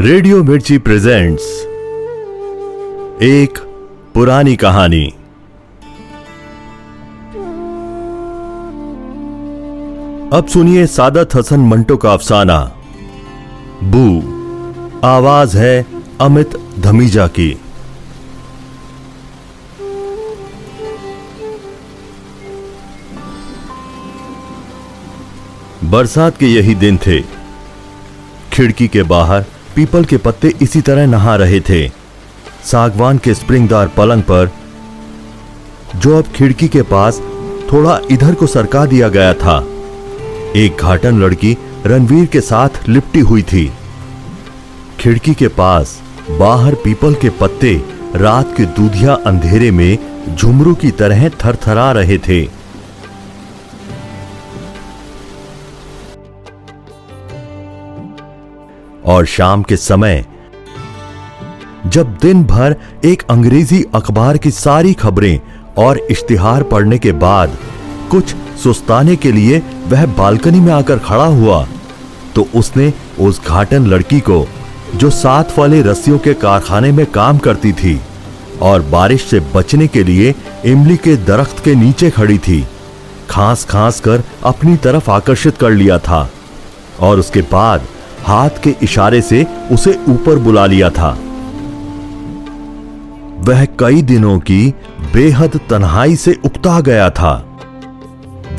Radio मिर्ची presents, एक पुरानी कहानी। अब सुनिए सादत हसन मंटो का अफसाना। बू, आवाज़ है अमित धमीजा की। बरसात के यही दिन थे। खिड़की के बाहर पीपल के पत्ते इसी तरह नहा रहे थे। सागवान के स्प्रिंगदार पलंग पर जो अब खिड़की के पास थोड़ा इधर को सरका दिया गया था। एक घाटन लड़की रणवीर के साथ लिपटी हुई थी। खिड़की के पास बाहर पीपल के पत्ते रात के दूधिया अंधेरे में झुमरू की तरह थरथरा रहे थे। और शाम के समय, जब दिन भर एक अंग्रेज़ी अखबार की सारी खबरें और इश्तिहार पढ़ने के बाद कुछ सुस्ताने के लिए वह बालकनी में आकर खड़ा हुआ तो उसने उस घाटन लड़की को, जो साथ वाले रस्सियों के कारखाने में काम करती थी और बारिश से बचने के लिए इमली के दरख्त के नीचे खड़ी थी, खांस खांस कर अपनी तरफ़ आकर्षित कर लिया था और उसके बाद हाथ के इशारे से उसे ऊपर बुला लिया था। वह कई दिनों की बेहद तन्हाई से उकता गया था।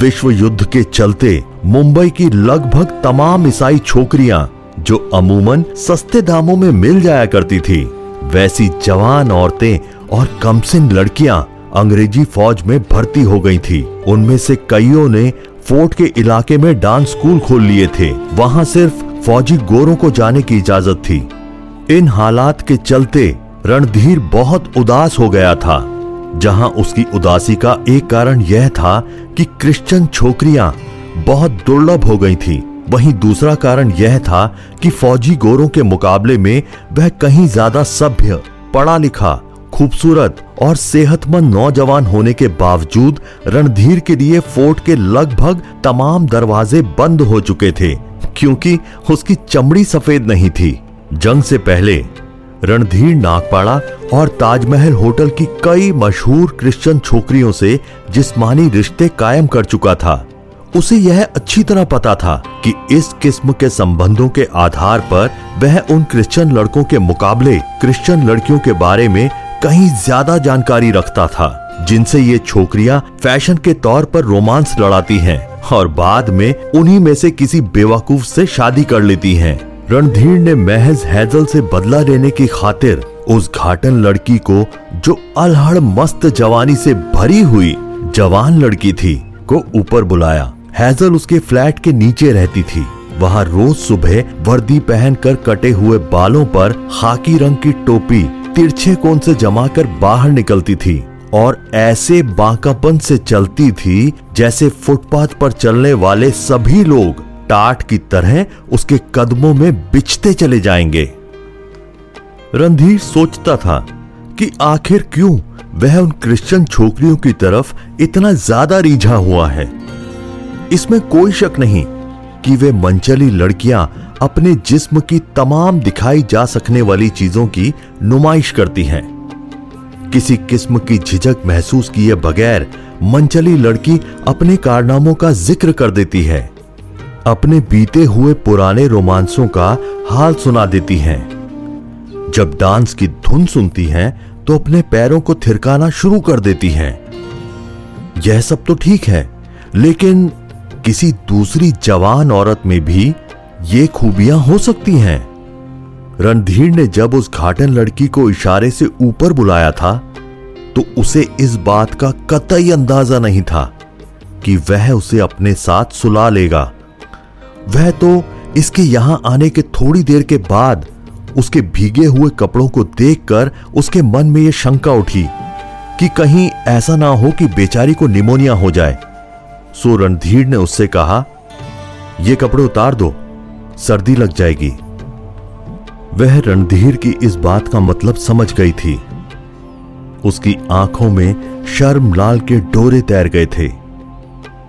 विश्व युद्ध के चलते मुंबई की लगभग तमाम ईसाई छोकरियाँ, जो अमूमन सस्ते दामों में मिल जाया करती थी, वैसी जवान औरतें और कमसिन लड़कियाँ अंग्रेज़ी फौज में भर्ती हो गई थी। उनमें से कईयों ने फोर्ट के इलाके में डांस स्कूल खोल लिए थे। वहाँ सिर्फ़ फौजी गोरों को जाने की इजाज़त थी इन हालात के चलते रणधीर बहुत उदास हो गया था, जहाँ उसकी उदासी का एक कारण यह था कि क्रिश्चियन छोकरियाँ बहुत दुर्लभ हो गई थीं। वहीं दूसरा कारण यह था कि फौजी गोरों के मुकाबले में वह कहीं ज़्यादा सभ्य पढ़ा लिखा खूबसूरत और सेहतमंद नौजवान होने के बावजूद रणधीर के लिए फोर्ट के लगभग तमाम दरवाजे बंद हो चुके थे क्योंकि उसकी चमड़ी सफ़ेद नहीं थी। जंग से पहले, रणधीर नागपाड़ा और ताजमहल होटल की कई मशहूर क्रिश्चियन छोकरियों से जिस्मानी रिश्ते कायम कर चुका था। उसे यह अच्छी तरह पता था कि इस किस्म के संबंधों के आधार पर वह उन क्रिश्चियन लड़कों के मुकाबले क्रिश्चियन लड़कियों के बारे में कहीं ज़्यादा जानकारी रखता था, जिनसे ये छोकरियाँ फ़ैशन के तौर पर रोमांस लड़ाती हैं और बाद में उन्हीं में से किसी बेवकूफ़ से शादी कर लेती हैं। रणधीर ने महज हैजल से बदला लेने की खातिर उस घाटन लड़की को, जो अलहड़ मस्त जवानी से भरी हुई जवान लड़की थी, को ऊपर बुलाया हैजल उसके फ्लैट के नीचे रहती थी वहाँ रोज सुबह वर्दी पहनकर कटे हुए बालों पर खाकी रंग की टोपी तिरछे कोन से जमाकर बाहर निकलती थी और ऐसे बांकापन से चलती थी जैसे फुटपाथ पर चलने वाले सभी लोग टाट की तरह उसके कदमों में बिछते चले जाएँगे। रणधीर सोचता था कि आखिर क्यों वह उन क्रिश्चियन छोकरियों की तरफ़ इतना ज़्यादा रिझा हुआ है। इसमें कोई शक नहीं कि वे मंचली लड़कियाँ अपने जिस्म की तमाम दिखाई जा सकने वाली चीज़ों की नुमाइश करती हैं। किसी किस्म की झिझक महसूस किए बगैर मंचली लड़की अपने कारनामों का ज़िक्र कर देती है। अपने बीते हुए पुराने रोमांसों का हाल सुना देती हैं। जब डांस की धुन सुनती हैं तो अपने पैरों को थिरकाना शुरू कर देती हैं। यह सब तो ठीक है, लेकिन किसी दूसरी जवान औरत में भी ये खूबियाँ हो सकती हैं। रणधीर ने जब उस घाटन लड़की को इशारे से ऊपर बुलाया था तो उसे इस बात का कतई अंदाज़ा नहीं था कि वह उसे अपने साथ सुला लेगा। वह तो इसके यहाँ आने के थोड़ी देर के बाद उसके भीगे हुए कपड़ों को देखकर उसके मन में यह शंका उठी कि कहीं ऐसा ना हो कि बेचारी को निमोनिया हो जाए। सो रणधीर ने उससे कहा यह कपड़े उतार दो। सर्दी लग जाएगी। वह रणधीर की इस बात का मतलब समझ गई थी। उसकी आँखों में शर्म लाल के डोरे तैर गए थे।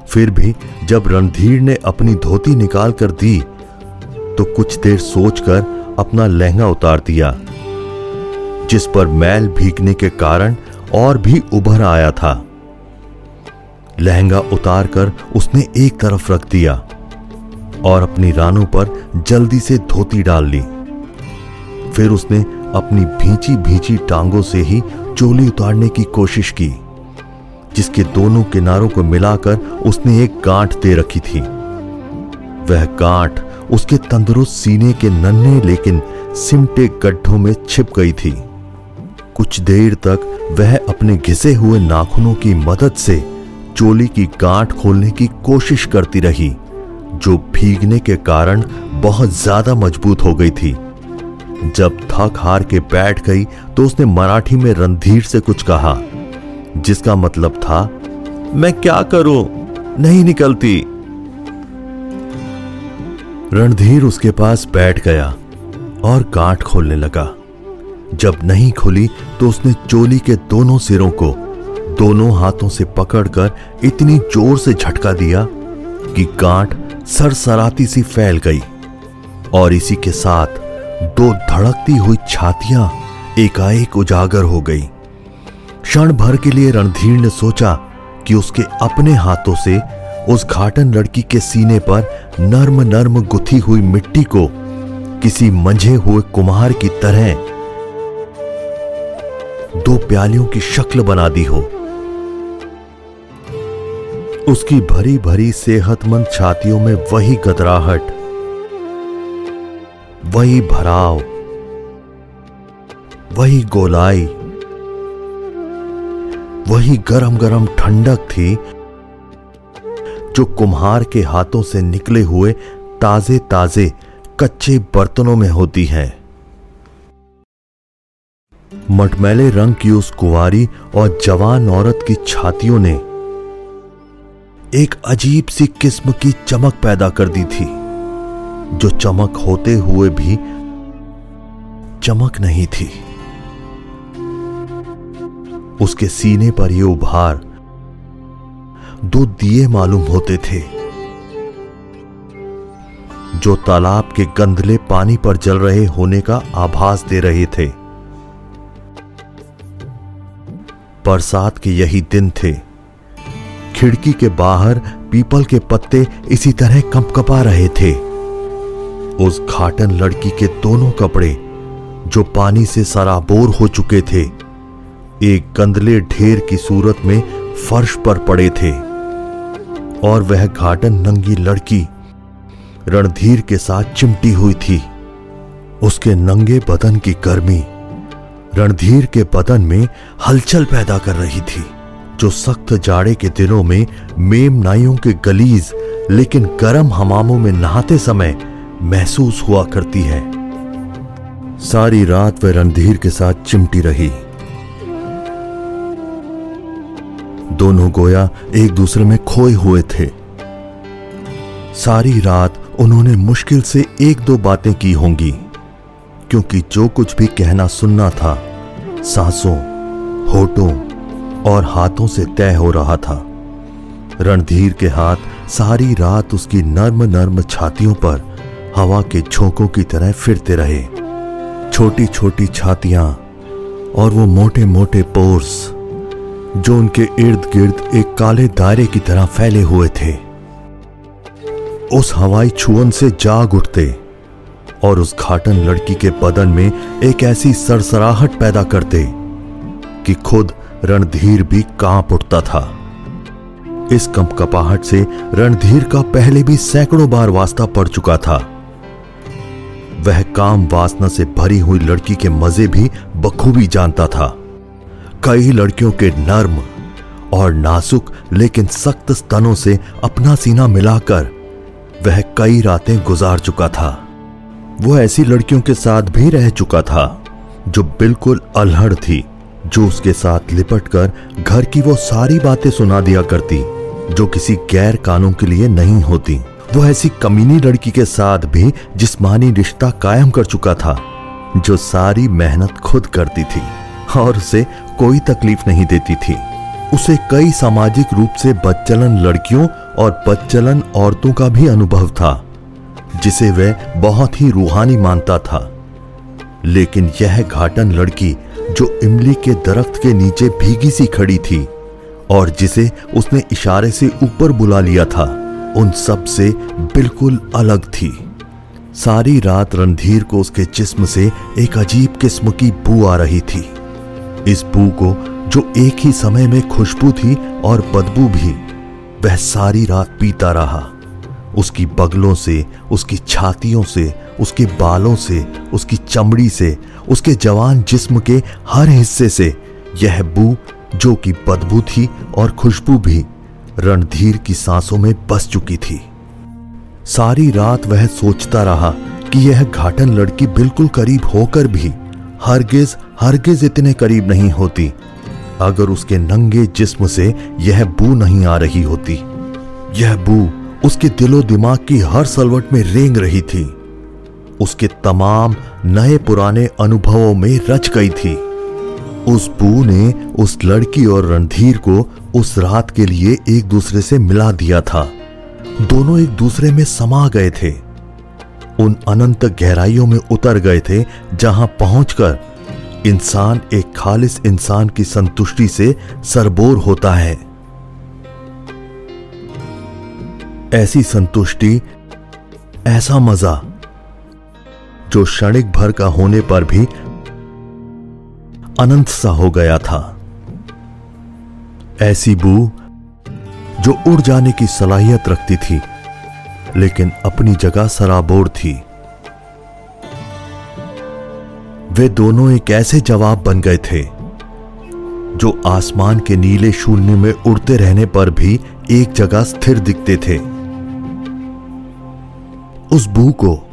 फिर भी जब रणधीर ने अपनी धोती निकाल कर दी तो कुछ देर सोचकर अपना लहंगा उतार दिया, जिस पर मैल भीगने के कारण और भी उभर आया था। लहंगा उतारकर उसने एक तरफ़ रख दिया। और अपनी रानों पर जल्दी से धोती डाल ली। फिर उसने अपनी भींची भींची टांगों से ही चोली उतारने की कोशिश की, जिसके दोनों किनारों को मिलाकर उसने एक गांठ दे रखी थी। वह गांठ उसके तंदुरुस्त सीने के नन्हे लेकिन सिमटे गड्ढों में छिप गई थी। कुछ देर तक वह अपने घिसे हुए नाखूनों की मदद से चोली की गांठ खोलने की कोशिश करती रही। जो भीगने के कारण बहुत ज़्यादा मज़बूत हो गई थी। जब थक हार के बैठ गई तो उसने मराठी में रणधीर से कुछ कहा, जिसका मतलब था, मैं क्या करूँ? नहीं निकलती. रणधीर उसके पास बैठ गया और गांठ खोलने लगा। जब नहीं खुली तो उसने चोली के दोनों सिरों को दोनों हाथों से पकड़कर इतनी ज़ोर से झटका दिया कि गांठ सरसराती सी फैल गई और इसी के साथ दो धड़कती हुई छातियाँ एकाएक उजागर हो गई। क्षण भर के लिए रणधीर ने सोचा कि उसके अपने हाथों से उस घाटन लड़की के सीने पर नर्म नर्म गुथी हुई मिट्टी को किसी मंझे हुए कुम्हार की तरह दो प्यालियों की शक्ल बना दी हो। उसकी भरी भरी सेहतमंद छातियों में वही गदराहट, वही भराव, वही गोलाई, वही गरम गरम ठंडक थी जो कुम्हार के हाथों से निकले हुए ताजे ताजे कच्चे बर्तनों में होती है। मटमैले रंग की उस कुंवारी और जवान औरत की छातियों ने एक अजीब सी किस्म की चमक पैदा कर दी थी, जो चमक होते हुए भी चमक नहीं थी। उसके सीने पर ये उभार दो दिए मालूम होते थे, जो तालाब के गंदले पानी पर जल रहे होने का आभास दे रहे थे। बरसात के यही दिन थे खिड़की के बाहर पीपल के पत्ते इसी तरह कंपकपा रहे थे। उस घाटन लड़की के दोनों कपड़े, जो पानी से सराबोर हो चुके थे, एक गंदले ढेर की सूरत में फर्श पर पड़े थे। और वह घाटन नंगी लड़की, रणधीर के साथ चिमटी हुई थी। उसके नंगे बदन की गर्मी, रणधीर के बदन में हलचल पैदा कर रही थी। जो सख्त जाड़े के दिनों में मेम नाइयों के गलीज, लेकिन गर्म हमामों में नहाते समय महसूस हुआ करती है। सारी रात वह रणधीर के साथ चिमटी रही। दोनों गोया एक दूसरे में खोए हुए थे। सारी रात उन्होंने मुश्किल से एक दो बातें की होंगी, क्योंकि जो कुछ भी कहना सुनना था, सांसों, होठों और हाथों से तय हो रहा था। रणधीर के हाथ सारी रात उसकी नर्म नर्म छातियों पर हवा के झोंकों की तरह फिरते रहे। छोटी छोटी छातियाँ और वो मोटे मोटे पोर्स जो उनके इर्द गिर्द एक काले दायरे की तरह फैले हुए थे। उस हवाई छुअन से जाग उठते और उस घाटन लड़की के बदन में एक ऐसी सरसराहट पैदा करते कि खुद रणधीर भी काँप उठता था। इस कंपकपाहट से रणधीर का पहले भी सैकड़ों बार वास्ता पड़ चुका था। वह काम वासना से भरी हुई लड़की के मज़े भी बखूबी जानता था। कई लड़कियों के नर्म और नाजुक लेकिन सख्त स्तनों से अपना सीना मिलाकर वह कई रातें गुजार चुका था। वो ऐसी लड़कियों के साथ भी रह चुका था, जो बिल्कुल अलहड़ थी। जो उसके साथ लिपटकर घर की वो सारी बातें सुना दिया करती, जो किसी गैर कानून के लिए नहीं होती। वो ऐसी कमीनी लड़की के साथ भी जिस्मानी रिश्ता कायम कर चुका था, जो सारी मेहनत खुद करती थी और उसे कोई तकलीफ़ नहीं देती थी। उसे कई सामाजिक रूप से बदचलन लड़कियों और बदचलन औरतों का भी अनुभव था, जिसे वह बहुत ही रूहानी मानता था। लेकिन यह घाटन लड़की जो इमली के दरख्त के नीचे भीगी सी खड़ी थी और जिसे उसने इशारे से ऊपर बुला लिया था, उन सबसे बिल्कुल अलग थी। सारी रात रणधीर को उसके जिस्म से एक अजीब किस्म की बू आ रही थी। इस बू को जो एक ही समय में खुशबू थी और बदबू भी, वह सारी रात पीता रहा। उसकी बगलों से, उसकी छातियों से, उसके बालों से, उसकी चमड़ी से उसके जवान जिस्म के हर हिस्से से। यह बू, जो कि बदबू थी और खुशबू भी, रणधीर की सांसों में बस चुकी थी। सारी रात वह सोचता रहा कि यह घाटन लड़की बिल्कुल करीब होकर भी, हरगिज हरगिज इतने करीब नहीं होती। अगर उसके नंगे जिस्म से यह बू नहीं आ रही होती। यह बू उसके दिलो दिमाग की हर सलवट में रेंग रही थी। उसके तमाम नए पुराने अनुभवों में रच गई थी। उस बू ने उस लड़की और रणधीर को उस रात के लिए एक दूसरे से मिला दिया था। दोनों एक दूसरे में समा गए थे। उन अनंत गहराइयों में उतर गए थे, जहाँ पहुंचकर इंसान एक खालिस इंसान की संतुष्टि से सरबोर होता है। ऐसी संतुष्टि, ऐसा मज़ा जो क्षणिक भर का होने पर भी अनंत सा हो गया था। ऐसी बू जो उड़ जाने की सलाहियत रखती थी, लेकिन अपनी जगह सराबोर थी। वे दोनों एक ऐसे जवाब बन गए थे, जो आसमान के नीले शून्य में उड़ते रहने पर भी एक जगह स्थिर दिखते थे। उस बू को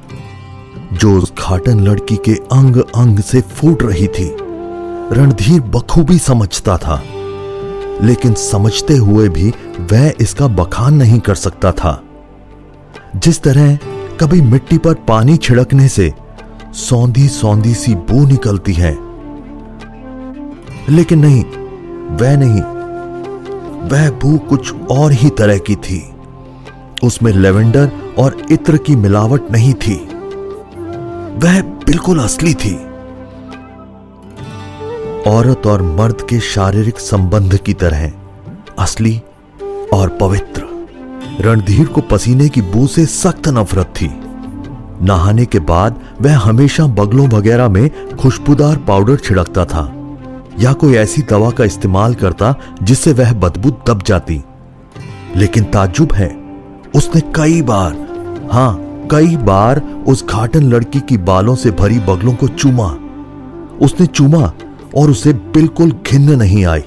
जो उस खाटन लड़की के अंग अंग से फूट रही थी। रणधीर बखूबी समझता था, लेकिन समझते हुए भी वह इसका बखान नहीं कर सकता था। जिस तरह कभी मिट्टी पर पानी छिड़कने से सौंधी सौंधी सी बू निकलती है। लेकिन नहीं, वह नहीं, वह बू कुछ और ही तरह की थी। उसमें लेवेंडर और इत्र की मिलावट नहीं थी। वह बिल्कुल असली थी। औरत और मर्द के शारीरिक संबंध की तरह, असली और पवित्र। रणधीर को पसीने की बू से सख्त नफरत थी। नहाने के बाद वह हमेशा बगलों वगैरह में खुशबूदार पाउडर छिड़कता था, या कोई ऐसी दवा का इस्तेमाल करता जिससे वह बदबू दब जाती। लेकिन ताजुब है, उसने कई बार, हाँ कई बार उस घाटन लड़की की बालों से भरी बगलों को चूमा। उसने चूमा और उसे बिल्कुल घिन्न नहीं आई,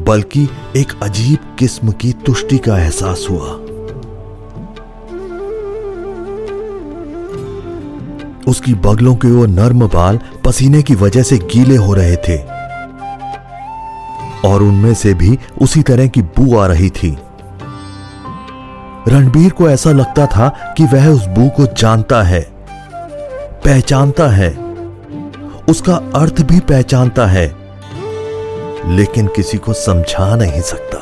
बल्कि एक अजीब किस्म की तुष्टि का एहसास हुआ। उसकी बगलों के वो नर्म बाल पसीने की वजह से गीले हो रहे थे और उनमें से भी उसी तरह की बू आ रही थी। रणबीर को ऐसा लगता था कि वह उस बू को जानता है, पहचानता है। उसका अर्थ भी पहचानता है, लेकिन किसी को समझा नहीं सकता।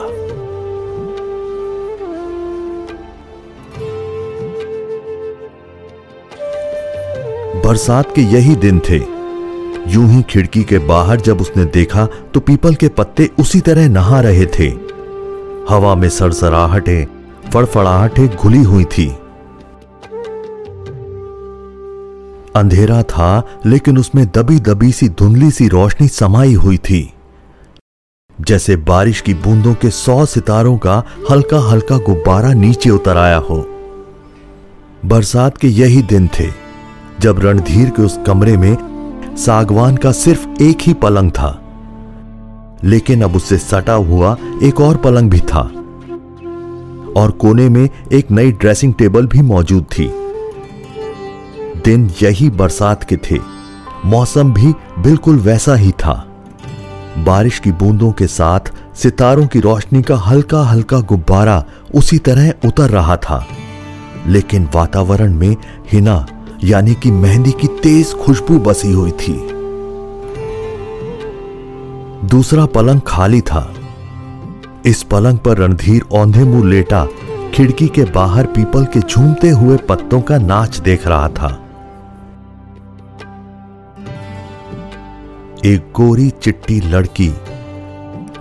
बरसात के यही दिन थे। यूँ ही खिड़की के बाहर जब उसने देखा तो पीपल के पत्ते उसी तरह नहा रहे थे। हवा में सरसराहटें फड़फड़ाहटें घुली हुई थी। अंधेरा था, लेकिन उसमें दबी दबी सी धुंधली सी रोशनी समाई हुई थी। जैसे बारिश की बूंदों के सौ सितारों का हल्का हल्का गुब्बारा नीचे उतर आया हो। बरसात के यही दिन थे, जब रणधीर के उस कमरे में सागवान का सिर्फ़ एक ही पलंग था। लेकिन अब उससे सटा हुआ एक और पलंग भी था। और कोने में एक नई ड्रेसिंग टेबल भी मौजूद थी। दिन यही बरसात के थे। मौसम भी बिल्कुल वैसा ही था। बारिश की बूंदों के साथ सितारों की रोशनी का हल्का हल्का गुब्बारा उसी तरह उतर रहा था। लेकिन वातावरण में हिना, यानी कि मेहंदी की तेज खुशबू बसी हुई थी। दूसरा पलंग खाली था। इस पलंग पर रणधीर औंधे मुँह लेटा, खिड़की के बाहर पीपल के झूमते हुए पत्तों का नाच देख रहा था। एक गोरी चिट्टी लड़की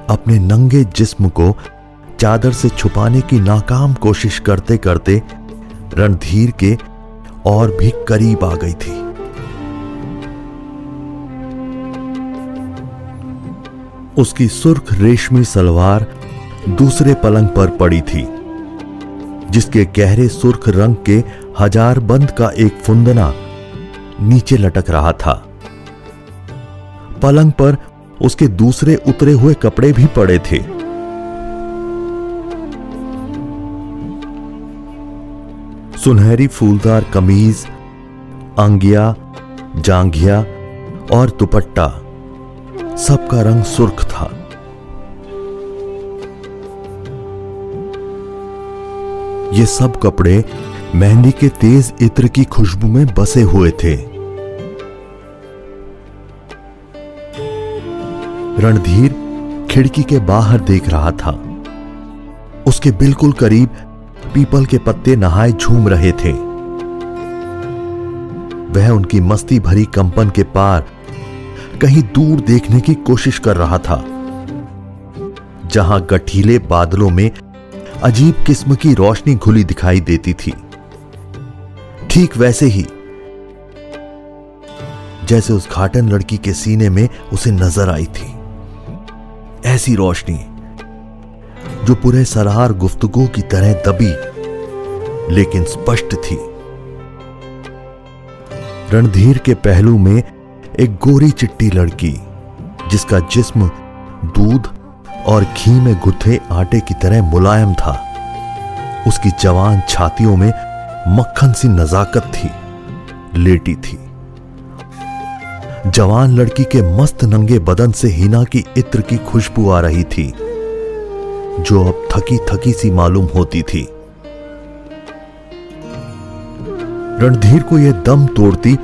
अपने नंगे जिस्म को चादर से छुपाने की नाकाम कोशिश करते करते रणधीर के और भी करीब आ गई थी। उसकी सुर्ख रेशमी सलवार दूसरे पलंग पर पड़ी थी, जिसके गहरे सुर्ख रंग के हज़ार बंद का एक फुंदना नीचे लटक रहा था। पलंग पर उसके दूसरे उतरे हुए कपड़े भी पड़े थे। सुनहरी फूलदार कमीज, अंगिया, जांघिया और दुपट्टा, सबका रंग सुर्ख था। ये सब कपड़े मेहंदी के तेज इत्र की खुशबू में बसे हुए थे। रणधीर खिड़की के बाहर देख रहा था। उसके बिल्कुल करीब पीपल के पत्ते नहाए झूम रहे थे। वह उनकी मस्ती भरी कंपन के पार कहीं दूर देखने की कोशिश कर रहा था। जहाँ गठीले बादलों में अजीब किस्म की रोशनी घुली दिखाई देती थी। ठीक वैसे ही, जैसे उस घाटन लड़की के सीने में उसे नज़र आई थी। ऐसी रोशनी, जो पूरे सरार गुफ्तगु की तरह दबी, लेकिन स्पष्ट थी। रणधीर के पहलू में एक गोरी चिट्टी लड़की, जिसका जिस्म, दूध और घी में गुथे आटे की तरह मुलायम था। उसकी जवान छातियों में मक्खन सी नजाकत थी, लेटी थी। जवान लड़की के मस्त नंगे बदन से हिना की इत्र की खुशबू आ रही थी, जो अब थकी थकी सी मालूम होती थी। रणधीर को यह दम तोड़ती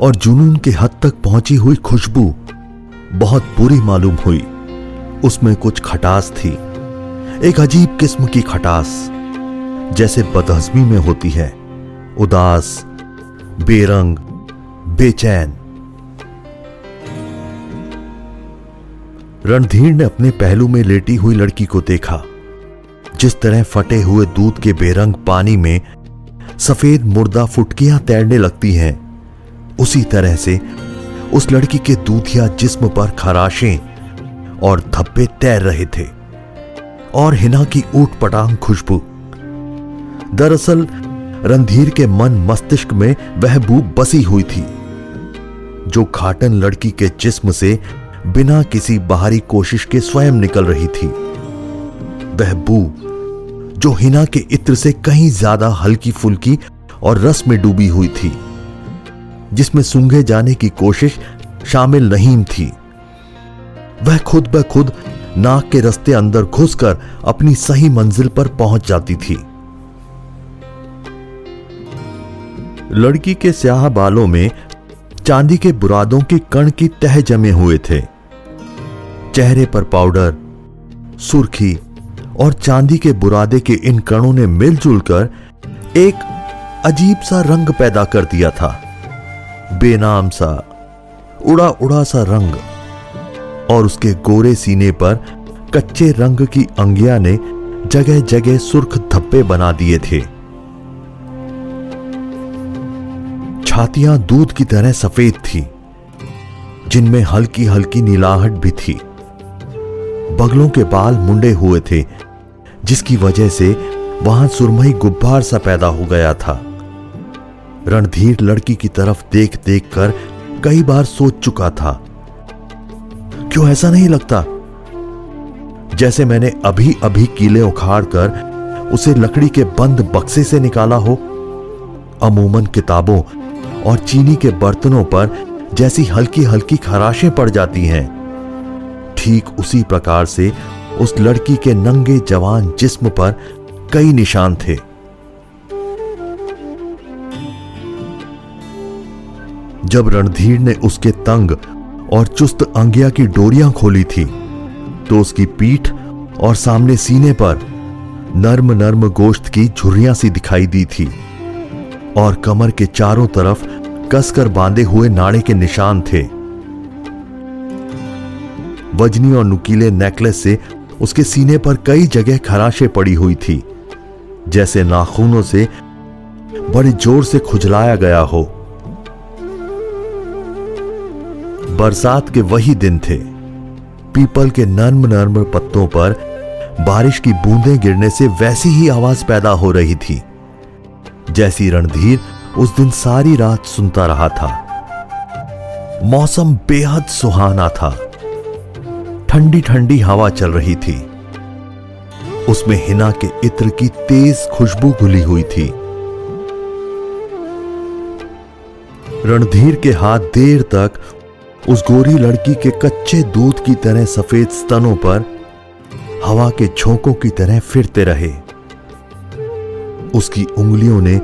और जुनून के हद तक पहुँची हुई खुशबू बहुत बुरी मालूम हुई। उसमें कुछ खटास थी। एक अजीब किस्म की खटास, जैसे बदहजमी में होती है। उदास, बेरंग, बेचैन। रणधीर ने अपने पहलू में लेटी हुई लड़की को देखा। जिस तरह फटे हुए दूध के बेरंग पानी में सफ़ेद मुर्दा फुटकियाँ तैरने लगती हैं, उसी तरह से उस लड़की के दूधिया जिस्म पर खराशें और धब्बे तैर रहे थे और हिना की ऊट पटांग खुशबू। दरअसल, रणधीर के मन मस्तिष्क में वह बू बसी हुई थी, जो घाटन लड़की के जिस्म से बिना किसी बाहरी कोशिश के स्वयं निकल रही थी। वह बू जो हिना के इत्र से कहीं ज़्यादा हल्की फुल्की और रस में डूबी हुई थी, जिसमें सूंघे जाने की कोशिश शामिल नहीं थी। वह खुद ब खुद नाक के रस्ते अंदर घुसकर अपनी सही मंजिल पर पहुँच जाती थी। लड़की के स्याह बालों में चांदी के बुरादों के कण की तह जमे हुए थे। चेहरे पर पाउडर, सुर्खी और चांदी के बुरादे के इन कणों ने मिलजुल कर एक अजीब सा रंग पैदा कर दिया था। बेनाम सा उड़ा उड़ा सा रंग। और उसके गोरे सीने पर कच्चे रंग की अंगिया ने जगह जगह सुर्ख धब्बे बना दिए थे। छातियाँ दूध की तरह सफ़ेद थी, जिनमें हल्की हल्की नीलाहट भी थी। बगलों के बाल मुंडे हुए थे, जिसकी वजह से वहाँ सुरमई गुब्बार सा पैदा हो गया था। रणधीर लड़की की तरफ़ देख देख कर कई बार सोच चुका था क्यों ऐसा नहीं लगता? जैसे मैंने अभी अभी कीले उखाड़ कर उसे लकड़ी के बंद बक्से से निकाला हो। अमूमन किताबों और चीनी के बर्तनों पर जैसी हल्की हल्की खराशें पड़ जाती हैं। ठीक उसी प्रकार से उस लड़की के नंगे जवान जिस्म पर कई निशान थे। जब रणधीर ने उसके तंग और चुस्त अंगिया की डोरियाँ खोली थी। तो उसकी पीठ और सामने सीने पर नर्म नर्म गोश्त की झुर्रियाँ सी दिखाई दी थी और कमर के चारों तरफ़ कसकर बांधे हुए नाड़े के निशान थे। वजनी और नुकीले नेकलेस से उसके सीने पर कई जगह खराशे पड़ी हुई थी, जैसे नाखूनों से बड़े ज़ोर से खुजलाया गया हो। बरसात के वही दिन थे। पीपल के नर्म नर्म पत्तों पर बारिश की बूंदें गिरने से वैसी ही आवाज़ पैदा हो रही थी। जैसी रणधीर उस दिन सारी रात सुनता रहा था। मौसम बेहद सुहाना था। ठंडी ठंडी हवा चल रही थी। उसमें हिना के इत्र की तेज खुशबू घुली हुई थी। रणधीर के हाथ देर तक उस गोरी लड़की के कच्चे दूध की तरह सफ़ेद स्तनों पर हवा के झोंकों की तरह फिरते रहे। उसकी उंगलियों ने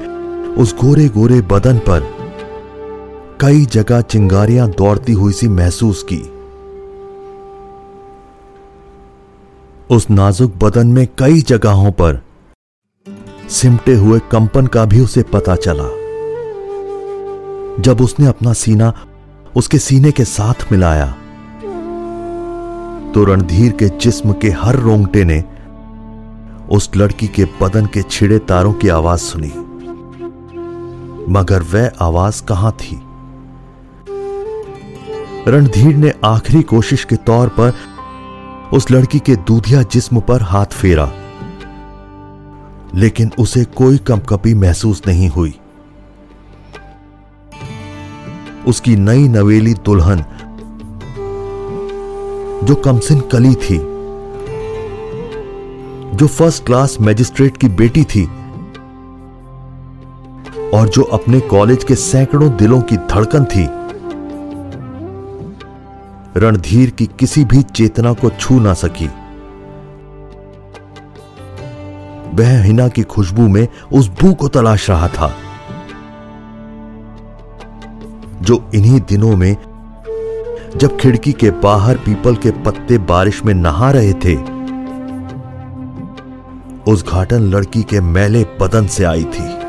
उस गोरे गोरे बदन पर कई जगह चिंगारियाँ दौड़ती हुई सी महसूस की। उस नाजुक बदन में कई जगहों पर सिमटे हुए कंपन का भी उसे पता चला। जब उसने अपना सीना उसके सीने के साथ मिलाया। तो रणधीर के जिस्म के हर रोंगटे ने उस लड़की के बदन के छिड़े तारों की आवाज़ सुनी। मगर वह आवाज़ कहाँ थी? रणधीर ने आखिरी कोशिश के तौर पर उस लड़की के दूधिया जिस्म पर हाथ फेरा। लेकिन उसे कोई कंपकपी महसूस नहीं हुई। उसकी नई नवेली दुल्हन, जो कमसिन कली थी, जो फ़र्स्ट क्लास मैजिस्ट्रेट की बेटी थी, और जो अपने कॉलेज के सैकड़ों दिलों की धड़कन थी, रणधीर की किसी भी चेतना को छू ना सकी। वह हिना की खुशबू में उस बू को तलाश रहा था। जो इन्हीं दिनों में, जब खिड़की के बाहर पीपल के पत्ते बारिश में नहा रहे थे, उस घाटन लड़की के मैले बदन से आई थी।